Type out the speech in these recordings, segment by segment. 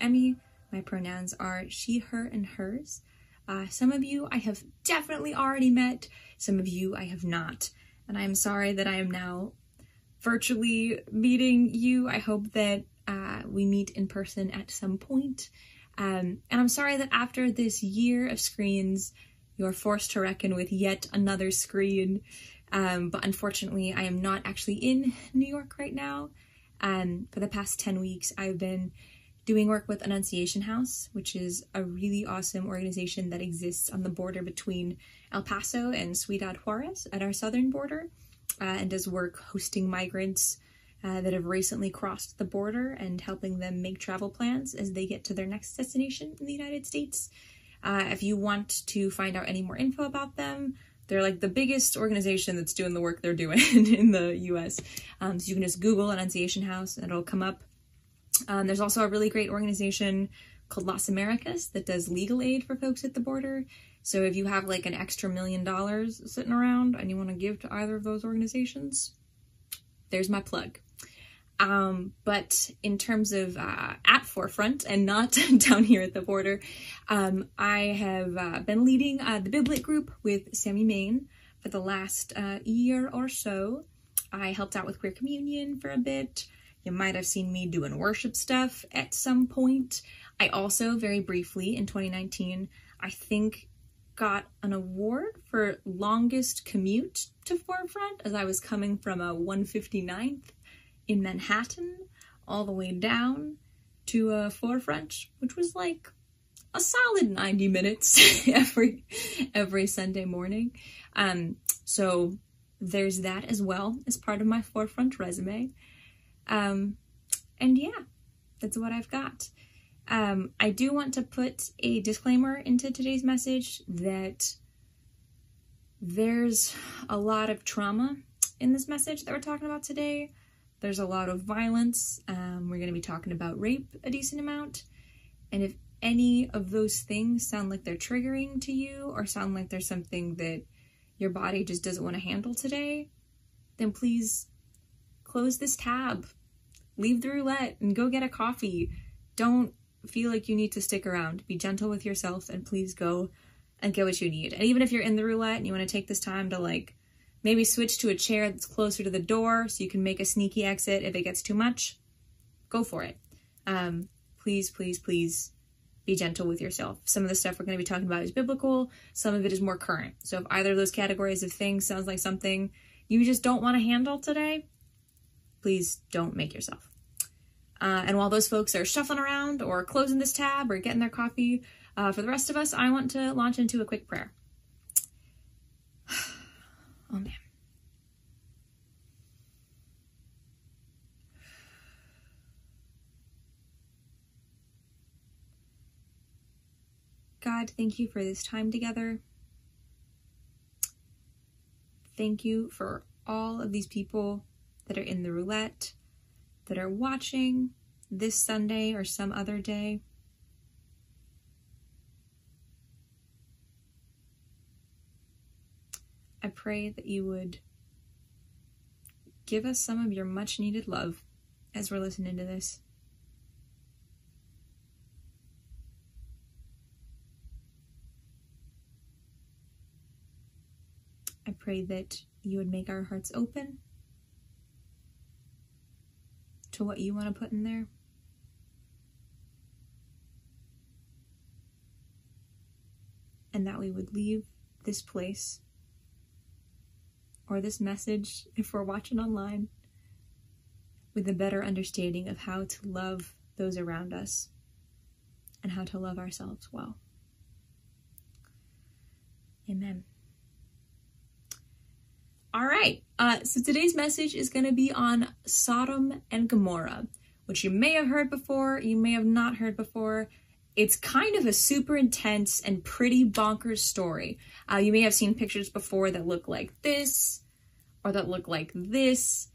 Emmy. My pronouns are she, her, and hers. Uh, some of you I have definitely already met, some of you I have not. And I'm sorry that I am now virtually meeting you. I hope that uh, we meet in person at some point. Um, and I'm sorry that after this year of screens, you're forced to reckon with yet another screen. Um, but unfortunately, I am not actually in New York right now. Um, for the past 10 weeks, I've been doing work with Annunciation House, which is a really awesome organization that exists on the border between El Paso and Ciudad Juarez at our southern border, uh, and does work hosting migrants uh, that have recently crossed the border and helping them make travel plans as they get to their next destination in the United States. Uh, if you want to find out any more info about them, they're like the biggest organization that's doing the work they're doing in the US. Um, so you can just Google Annunciation House and it'll come up. Um, there's also a really great organization called Las Americas that does legal aid for folks at the border. So if you have like an extra million dollars sitting around and you want to give to either of those organizations, there's my plug. Um, but in terms of uh, at forefront and not down here at the border, um, I have uh, been leading uh, the Biblit group with Sammy Main for the last uh, year or so. I helped out with Queer Communion for a bit. You might have seen me doing worship stuff at some point. I also, very briefly in 2019, I think got an award for longest commute to Forefront as I was coming from a 159th in Manhattan all the way down to a forefront, which was like a solid 90 minutes every every Sunday morning. Um, so there's that as well as part of my forefront resume. Um, and yeah, that's what I've got. Um, I do want to put a disclaimer into today's message that there's a lot of trauma in this message that we're talking about today. There's a lot of violence. Um, we're going to be talking about rape a decent amount. And if any of those things sound like they're triggering to you or sound like there's something that your body just doesn't want to handle today, then please close this tab, leave the roulette, and go get a coffee. Don't feel like you need to stick around. Be gentle with yourself and please go and get what you need. And even if you're in the roulette and you want to take this time to like Maybe switch to a chair that's closer to the door so you can make a sneaky exit if it gets too much. Go for it. Um, please, please, please be gentle with yourself. Some of the stuff we're going to be talking about is biblical, some of it is more current. So if either of those categories of things sounds like something you just don't want to handle today, please don't make yourself. Uh, and while those folks are shuffling around or closing this tab or getting their coffee, uh, for the rest of us, I want to launch into a quick prayer. Oh man. God, thank you for this time together. Thank you for all of these people that are in the roulette, that are watching this Sunday or some other day. I pray that you would give us some of your much needed love as we're listening to this. I pray that you would make our hearts open to what you want to put in there. And that we would leave this place or this message if we're watching online with a better understanding of how to love those around us and how to love ourselves well. Amen. All right, uh, so today's message is going to be on Sodom and Gomorrah, which you may have heard before, you may have not heard before. It's kind of a super intense and pretty bonkers story. Uh, you may have seen pictures before that look like this or that look like this.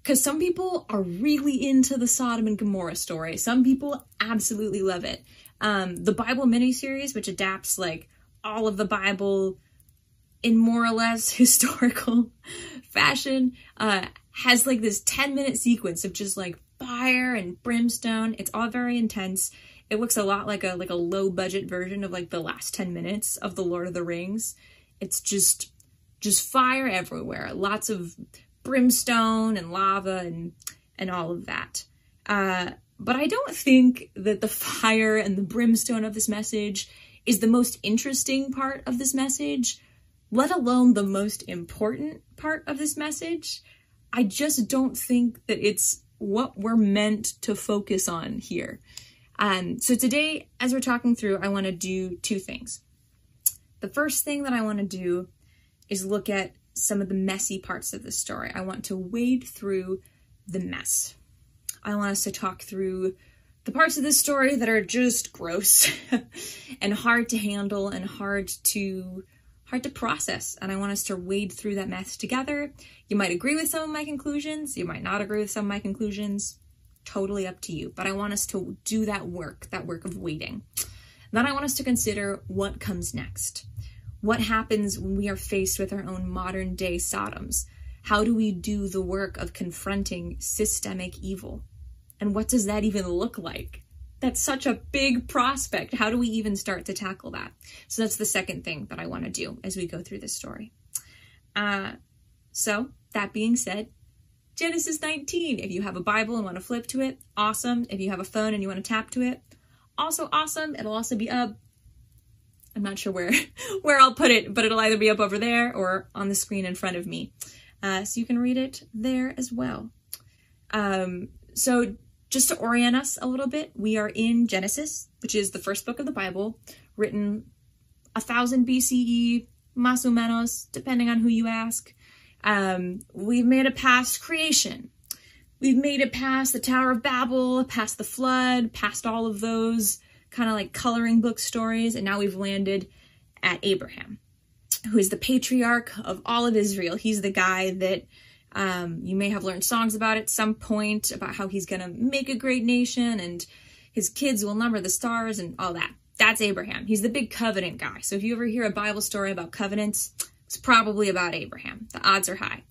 Because some people are really into the Sodom and Gomorrah story. Some people absolutely love it. Um, the Bible miniseries, which adapts like all of the Bible in more or less historical fashion uh, has like this 10 minute sequence of just like fire and brimstone. It's all very intense. It looks a lot like a like a low budget version of like the last 10 minutes of the lord of the rings. It's just just fire everywhere. Lots of brimstone and lava and and all of that. Uh, but i don't think that the fire and the brimstone of this message is the most interesting part of this message let alone the most important part of this message, I just don't think that it's what we're meant to focus on here. Um, so today, as we're talking through, I want to do two things. The first thing that I want to do is look at some of the messy parts of the story. I want to wade through the mess. I want us to talk through the parts of this story that are just gross and hard to handle and hard to hard to process, and I want us to wade through that mess together. You might agree with some of my conclusions, you might not agree with some of my conclusions. Totally up to you. But I want us to do that work, that work of waiting. Then I want us to consider what comes next. What happens when we are faced with our own modern day Sodoms? How do we do the work of confronting systemic evil? And what does that even look like? That's such a big prospect. How do we even start to tackle that? So that's the second thing that I want to do as we go through this story. Uh, so that being said, Genesis 19. If you have a Bible and want to flip to it, awesome. If you have a phone and you want to tap to it, also awesome. It'll also be up. I'm not sure where where I'll put it, but it'll either be up over there or on the screen in front of me, uh, so you can read it there as well. Um, so just to orient us a little bit, we are in Genesis, which is the first book of the Bible, written a thousand BCE, más o menos, depending on who you ask. Um, we've made it past creation. We've made it past the Tower of Babel, past the flood, past all of those kind of like coloring book stories, and now we've landed at Abraham, who is the patriarch of all of Israel. He's the guy that um, you may have learned songs about at some point about how he's going to make a great nation and his kids will number the stars and all that. That's Abraham. He's the big covenant guy. So if you ever hear a Bible story about covenants, it's probably about Abraham. The odds are high.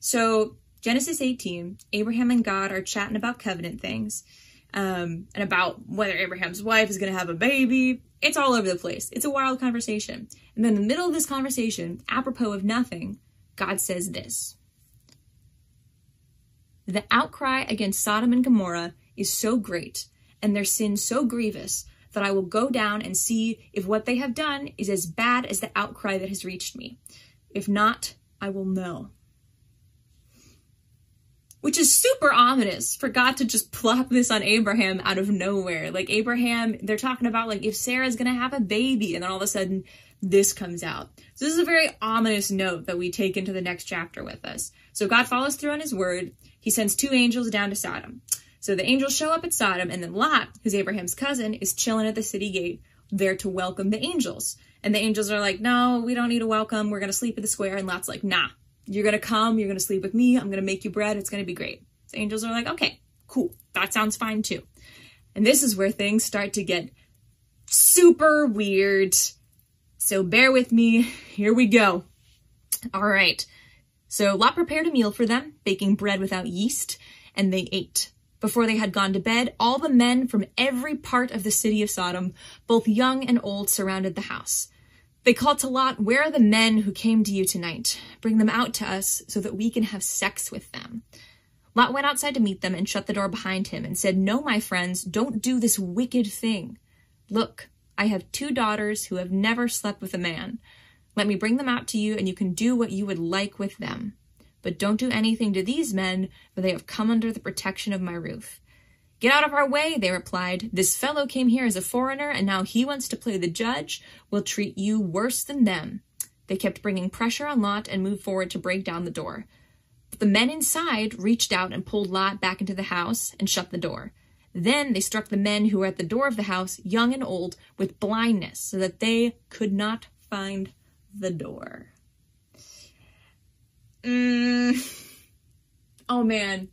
So Genesis 18, Abraham and God are chatting about covenant things um, and about whether Abraham's wife is going to have a baby. It's all over the place. It's a wild conversation. And then in the middle of this conversation, apropos of nothing, God says this the outcry against Sodom and Gomorrah is so great, and their sin so grievous, that I will go down and see if what they have done is as bad as the outcry that has reached me. If not, I will know. Which is super ominous for God to just plop this on Abraham out of nowhere. Like, Abraham, they're talking about, like, if Sarah's gonna have a baby, and then all of a sudden, this comes out. So, this is a very ominous note that we take into the next chapter with us. So, God follows through on his word he sends two angels down to Sodom. So the angels show up at Sodom, and then Lot, who's Abraham's cousin, is chilling at the city gate there to welcome the angels. And the angels are like, No, we don't need a welcome. We're going to sleep at the square. And Lot's like, Nah, you're going to come. You're going to sleep with me. I'm going to make you bread. It's going to be great. The angels are like, Okay, cool. That sounds fine too. And this is where things start to get super weird. So bear with me. Here we go. All right. So Lot prepared a meal for them, baking bread without yeast, and they ate. Before they had gone to bed, all the men from every part of the city of Sodom, both young and old, surrounded the house. They called to Lot, Where are the men who came to you tonight? Bring them out to us so that we can have sex with them. Lot went outside to meet them and shut the door behind him and said, No, my friends, don't do this wicked thing. Look, I have two daughters who have never slept with a man. Let me bring them out to you, and you can do what you would like with them. But don't do anything to these men, for they have come under the protection of my roof. Get out of our way, they replied. This fellow came here as a foreigner, and now he wants to play the judge. We'll treat you worse than them. They kept bringing pressure on Lot and moved forward to break down the door. But the men inside reached out and pulled Lot back into the house and shut the door. Then they struck the men who were at the door of the house, young and old, with blindness, so that they could not find the door. Mm. Oh man.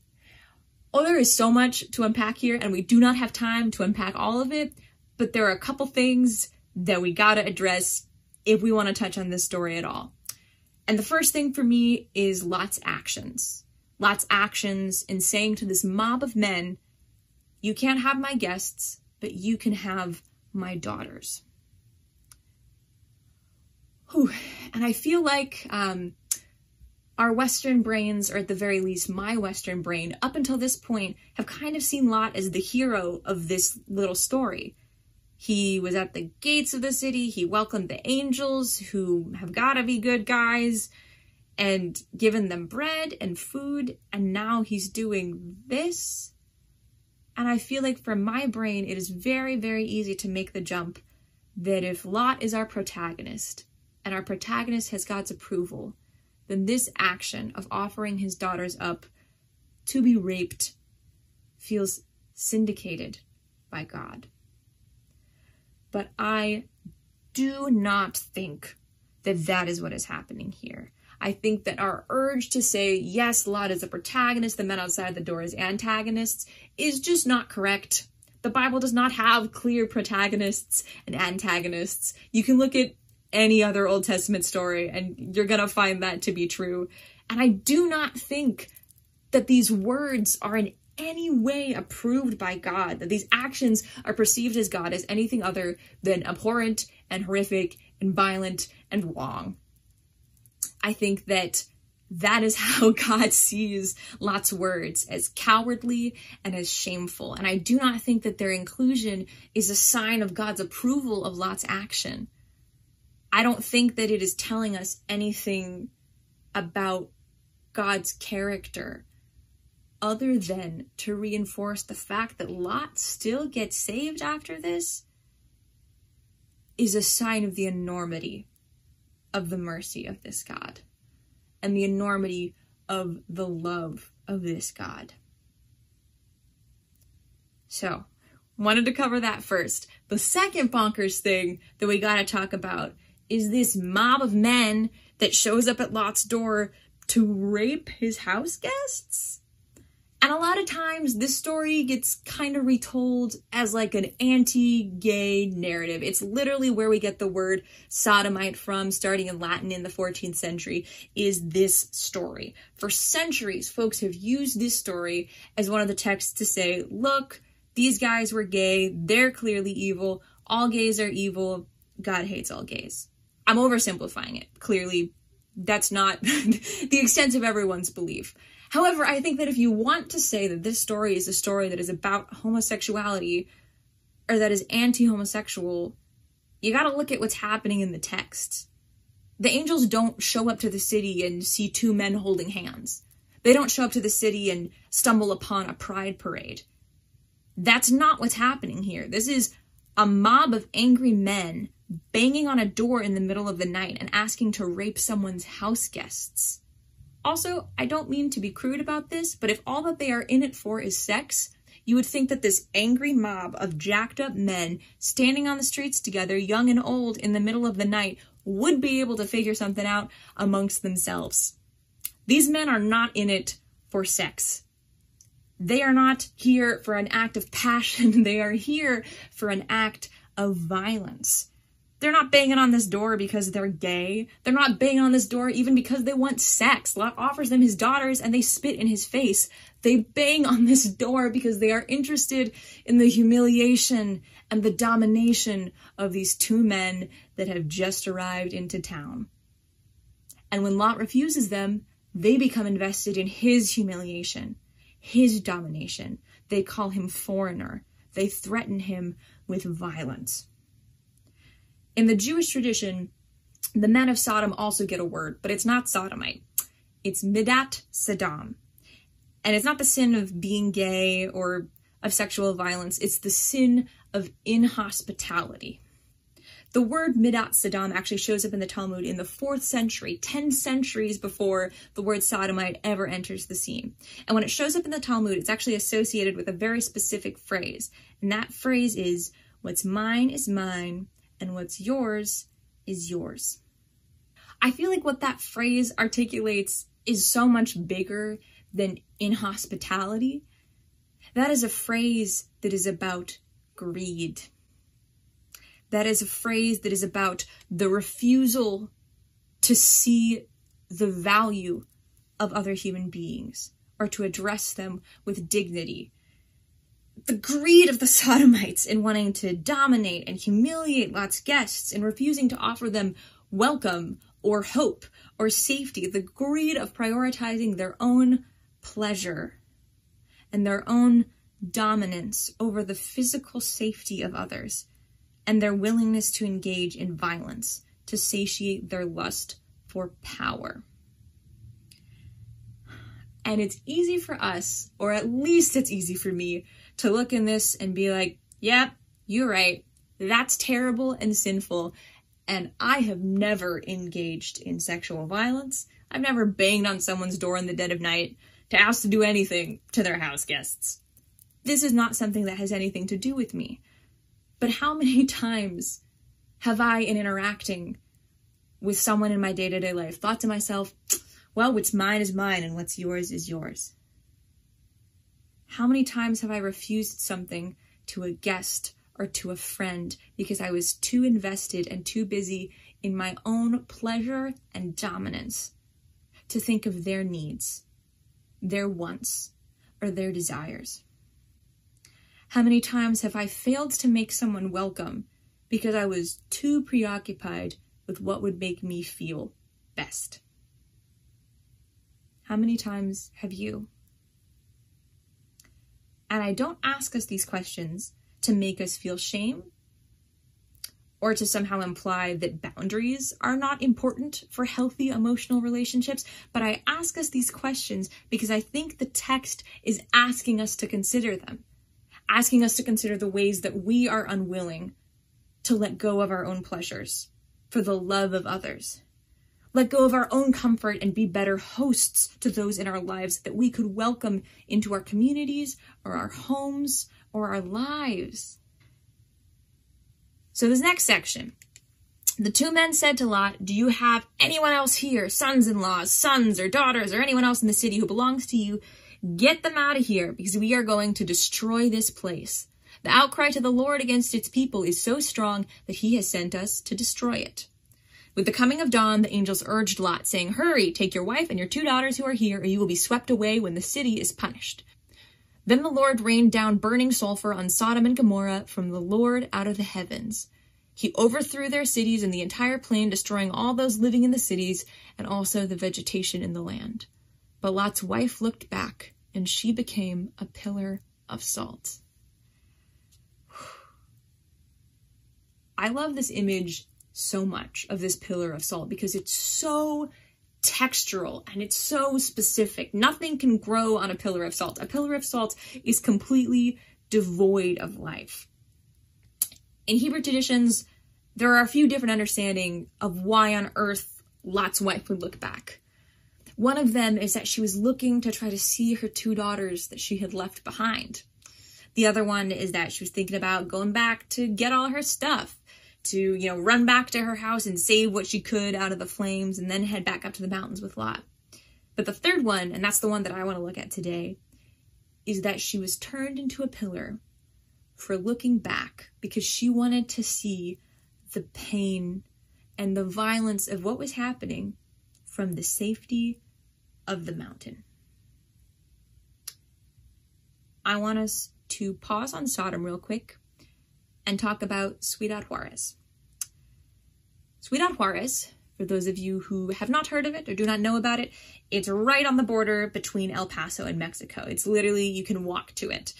Oh, there is so much to unpack here, and we do not have time to unpack all of it, but there are a couple things that we gotta address if we want to touch on this story at all. And the first thing for me is Lot's actions. Lot's actions in saying to this mob of men, You can't have my guests, but you can have my daughters. And I feel like um, our Western brains, or at the very least my Western brain, up until this point, have kind of seen Lot as the hero of this little story. He was at the gates of the city. He welcomed the angels who have got to be good guys and given them bread and food. And now he's doing this. And I feel like for my brain, it is very, very easy to make the jump that if Lot is our protagonist and our protagonist has God's approval, then this action of offering his daughters up to be raped feels syndicated by God. But I do not think that that is what is happening here. I think that our urge to say, yes, Lot is a protagonist, the men outside the door is antagonists, is just not correct. The Bible does not have clear protagonists and antagonists. You can look at any other Old Testament story and you're gonna find that to be true. And I do not think that these words are in any way approved by God, that these actions are perceived as God as anything other than abhorrent and horrific and violent and wrong. I think that that is how God sees Lot's words as cowardly and as shameful. And I do not think that their inclusion is a sign of God's approval of Lot's action. I don't think that it is telling us anything about God's character other than to reinforce the fact that Lot still gets saved after this is a sign of the enormity of the mercy of this God and the enormity of the love of this God. So, wanted to cover that first. The second bonkers thing that we got to talk about is this mob of men that shows up at Lot's door to rape his house guests. And a lot of times this story gets kind of retold as like an anti-gay narrative. It's literally where we get the word sodomite from, starting in Latin in the 14th century, is this story. For centuries, folks have used this story as one of the texts to say, look, these guys were gay, they're clearly evil, all gays are evil, God hates all gays. I'm oversimplifying it. Clearly, that's not the extent of everyone's belief. However, I think that if you want to say that this story is a story that is about homosexuality or that is anti homosexual, you gotta look at what's happening in the text. The angels don't show up to the city and see two men holding hands. They don't show up to the city and stumble upon a pride parade. That's not what's happening here. This is a mob of angry men banging on a door in the middle of the night and asking to rape someone's house guests. Also, I don't mean to be crude about this, but if all that they are in it for is sex, you would think that this angry mob of jacked up men standing on the streets together, young and old, in the middle of the night, would be able to figure something out amongst themselves. These men are not in it for sex. They are not here for an act of passion. They are here for an act of violence. They're not banging on this door because they're gay. They're not banging on this door even because they want sex. Lot offers them his daughters and they spit in his face. They bang on this door because they are interested in the humiliation and the domination of these two men that have just arrived into town. And when Lot refuses them, they become invested in his humiliation, his domination. They call him foreigner. They threaten him with violence. In the Jewish tradition, the men of Sodom also get a word, but it's not sodomite. It's midat Sodom. And it's not the sin of being gay or of sexual violence, it's the sin of inhospitality. The word Midat Sodom actually shows up in the Talmud in the fourth century, 10 centuries before the word sodomite ever enters the scene. And when it shows up in the Talmud, it's actually associated with a very specific phrase. And that phrase is, What's mine is mine, and what's yours is yours. I feel like what that phrase articulates is so much bigger than inhospitality. That is a phrase that is about greed. That is a phrase that is about the refusal to see the value of other human beings or to address them with dignity. The greed of the Sodomites in wanting to dominate and humiliate Lot's guests and refusing to offer them welcome or hope or safety, the greed of prioritizing their own pleasure and their own dominance over the physical safety of others, and their willingness to engage in violence to satiate their lust for power. And it's easy for us, or at least it's easy for me, to look in this and be like, yep, yeah, you're right. That's terrible and sinful. And I have never engaged in sexual violence. I've never banged on someone's door in the dead of night to ask to do anything to their house guests. This is not something that has anything to do with me. But how many times have I, in interacting with someone in my day to day life, thought to myself, well, what's mine is mine and what's yours is yours? How many times have I refused something to a guest or to a friend because I was too invested and too busy in my own pleasure and dominance to think of their needs, their wants, or their desires? How many times have I failed to make someone welcome because I was too preoccupied with what would make me feel best? How many times have you? And I don't ask us these questions to make us feel shame or to somehow imply that boundaries are not important for healthy emotional relationships. But I ask us these questions because I think the text is asking us to consider them, asking us to consider the ways that we are unwilling to let go of our own pleasures for the love of others. Let go of our own comfort and be better hosts to those in our lives that we could welcome into our communities or our homes or our lives. So, this next section. The two men said to Lot, Do you have anyone else here, sons in laws, sons or daughters, or anyone else in the city who belongs to you? Get them out of here, because we are going to destroy this place. The outcry to the Lord against its people is so strong that he has sent us to destroy it. With the coming of dawn, the angels urged Lot, saying, Hurry, take your wife and your two daughters who are here, or you will be swept away when the city is punished. Then the Lord rained down burning sulfur on Sodom and Gomorrah from the Lord out of the heavens. He overthrew their cities and the entire plain, destroying all those living in the cities and also the vegetation in the land. But Lot's wife looked back, and she became a pillar of salt. I love this image so much of this pillar of salt because it's so textural and it's so specific. Nothing can grow on a pillar of salt. A pillar of salt is completely devoid of life. In Hebrew traditions, there are a few different understanding of why on earth Lot's wife would look back. One of them is that she was looking to try to see her two daughters that she had left behind. The other one is that she was thinking about going back to get all her stuff to, you know, run back to her house and save what she could out of the flames and then head back up to the mountains with Lot. But the third one, and that's the one that I want to look at today, is that she was turned into a pillar for looking back because she wanted to see the pain and the violence of what was happening from the safety of the mountain. I want us to pause on Sodom real quick and talk about Ciudad Juarez. Ciudad Juarez, for those of you who have not heard of it or do not know about it, it's right on the border between El Paso and Mexico. It's literally, you can walk to it.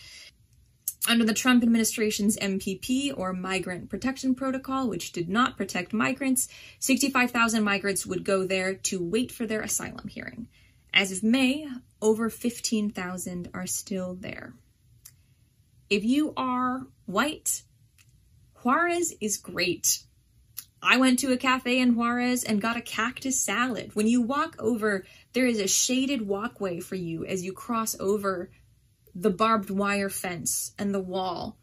Under the Trump administration's MPP, or Migrant Protection Protocol, which did not protect migrants, 65,000 migrants would go there to wait for their asylum hearing. As of May, over 15,000 are still there. If you are white, Juarez is great. I went to a cafe in Juarez and got a cactus salad. When you walk over, there is a shaded walkway for you as you cross over the barbed wire fence and the wall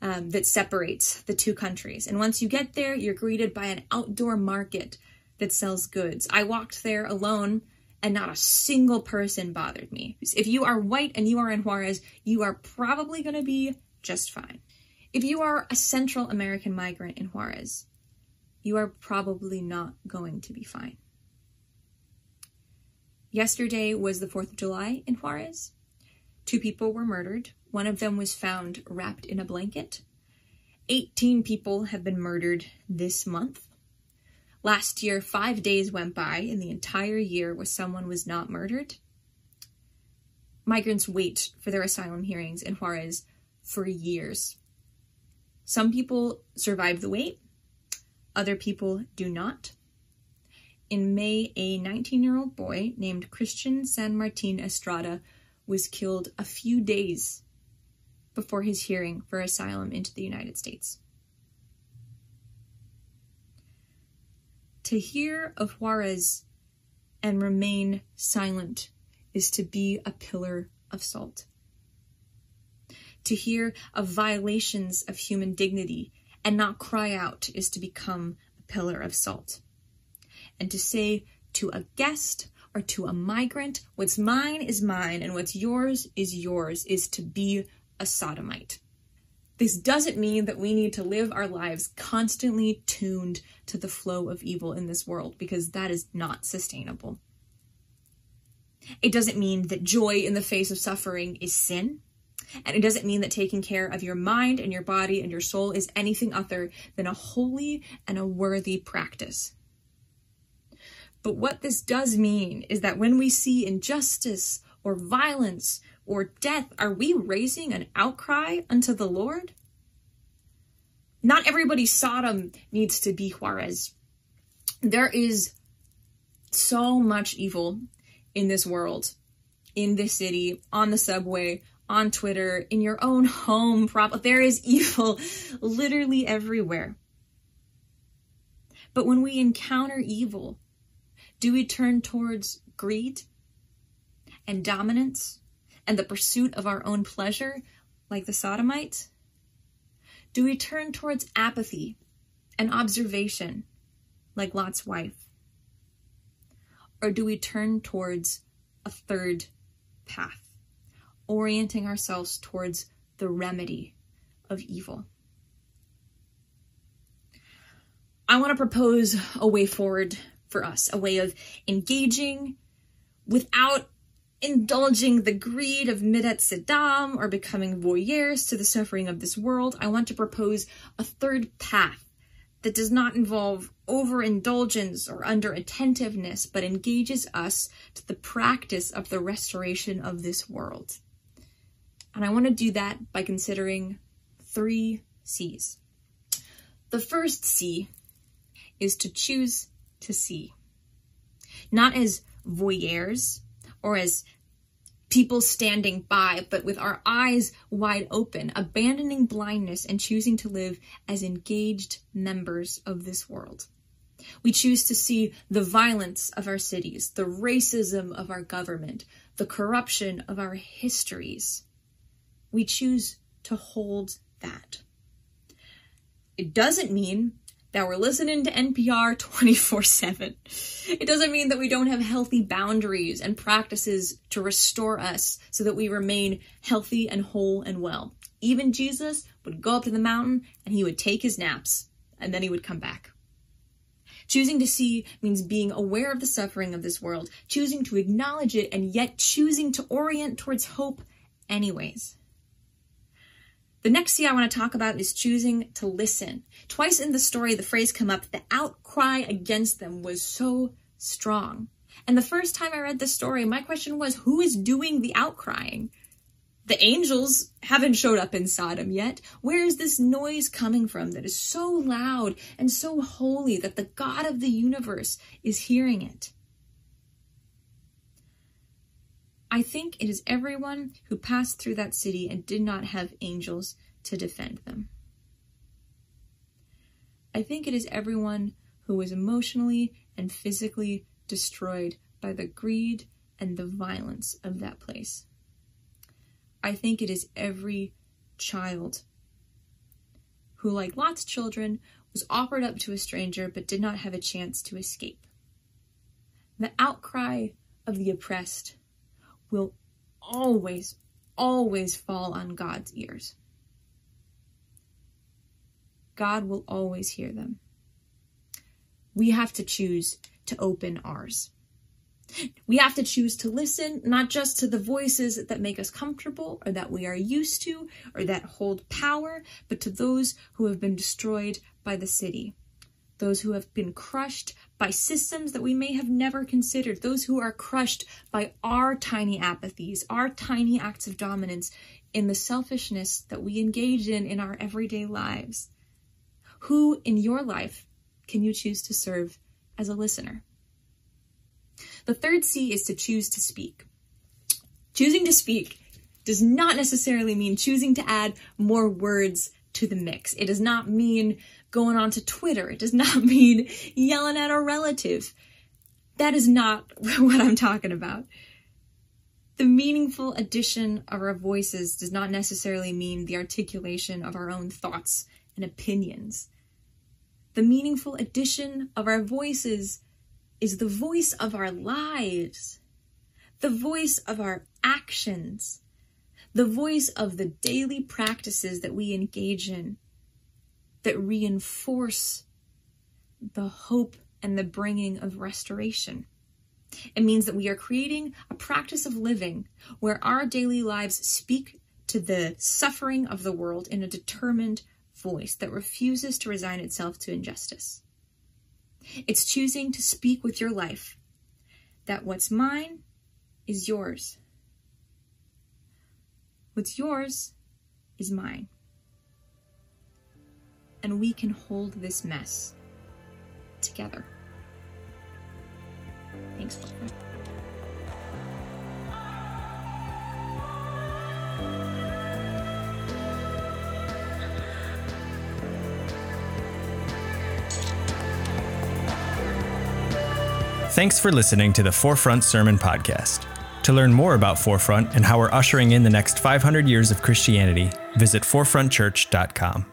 um, that separates the two countries. And once you get there, you're greeted by an outdoor market that sells goods. I walked there alone and not a single person bothered me. If you are white and you are in Juarez, you are probably going to be just fine. If you are a Central American migrant in Juarez, you are probably not going to be fine. Yesterday was the 4th of July in Juarez. Two people were murdered. One of them was found wrapped in a blanket. 18 people have been murdered this month. Last year, five days went by in the entire year where someone was not murdered. Migrants wait for their asylum hearings in Juarez for years. Some people survive the wait, other people do not. In May, a 19 year old boy named Christian San Martin Estrada was killed a few days before his hearing for asylum into the United States. To hear of Juarez and remain silent is to be a pillar of salt. To hear of violations of human dignity and not cry out is to become a pillar of salt. And to say to a guest or to a migrant, what's mine is mine and what's yours is yours, is to be a sodomite. This doesn't mean that we need to live our lives constantly tuned to the flow of evil in this world, because that is not sustainable. It doesn't mean that joy in the face of suffering is sin. And it doesn't mean that taking care of your mind and your body and your soul is anything other than a holy and a worthy practice. But what this does mean is that when we see injustice or violence or death, are we raising an outcry unto the Lord? Not everybody Sodom needs to be Juarez. There is so much evil in this world, in this city, on the subway, on Twitter, in your own home. Prob- there is evil literally everywhere. But when we encounter evil, do we turn towards greed and dominance and the pursuit of our own pleasure like the Sodomites? Do we turn towards apathy and observation like Lot's wife? Or do we turn towards a third path? Orienting ourselves towards the remedy of evil. I want to propose a way forward for us, a way of engaging without indulging the greed of Midat Sodom or becoming voyeurs to the suffering of this world. I want to propose a third path that does not involve overindulgence or under attentiveness, but engages us to the practice of the restoration of this world. And I want to do that by considering three C's. The first C is to choose to see. Not as voyeurs or as people standing by, but with our eyes wide open, abandoning blindness and choosing to live as engaged members of this world. We choose to see the violence of our cities, the racism of our government, the corruption of our histories, we choose to hold that. It doesn't mean that we're listening to NPR 24 7. It doesn't mean that we don't have healthy boundaries and practices to restore us so that we remain healthy and whole and well. Even Jesus would go up to the mountain and he would take his naps and then he would come back. Choosing to see means being aware of the suffering of this world, choosing to acknowledge it, and yet choosing to orient towards hope anyways. The next C I want to talk about is choosing to listen. Twice in the story, the phrase come up, the outcry against them was so strong. And the first time I read the story, my question was, who is doing the outcrying? The angels haven't showed up in Sodom yet. Where is this noise coming from that is so loud and so holy that the God of the universe is hearing it? I think it is everyone who passed through that city and did not have angels to defend them. I think it is everyone who was emotionally and physically destroyed by the greed and the violence of that place. I think it is every child who, like Lot's children, was offered up to a stranger but did not have a chance to escape. The outcry of the oppressed will always, always fall on God's ears. God will always hear them. We have to choose to open ours. We have to choose to listen not just to the voices that make us comfortable or that we are used to or that hold power, but to those who have been destroyed by the city, those who have been crushed by systems that we may have never considered, those who are crushed by our tiny apathies, our tiny acts of dominance in the selfishness that we engage in in our everyday lives. Who in your life can you choose to serve as a listener? The third C is to choose to speak. Choosing to speak does not necessarily mean choosing to add more words to the mix. It does not mean going onto Twitter. It does not mean yelling at a relative. That is not what I'm talking about. The meaningful addition of our voices does not necessarily mean the articulation of our own thoughts and opinions. The meaningful addition of our voices is the voice of our lives, the voice of our actions, the voice of the daily practices that we engage in that reinforce the hope and the bringing of restoration. It means that we are creating a practice of living where our daily lives speak to the suffering of the world in a determined voice that refuses to resign itself to injustice. It's choosing to speak with your life that what's mine is yours. What's yours is mine. And we can hold this mess together. Thanks. Thanks for listening to the Forefront Sermon Podcast. To learn more about Forefront and how we're ushering in the next 500 years of Christianity, visit forefrontchurch.com.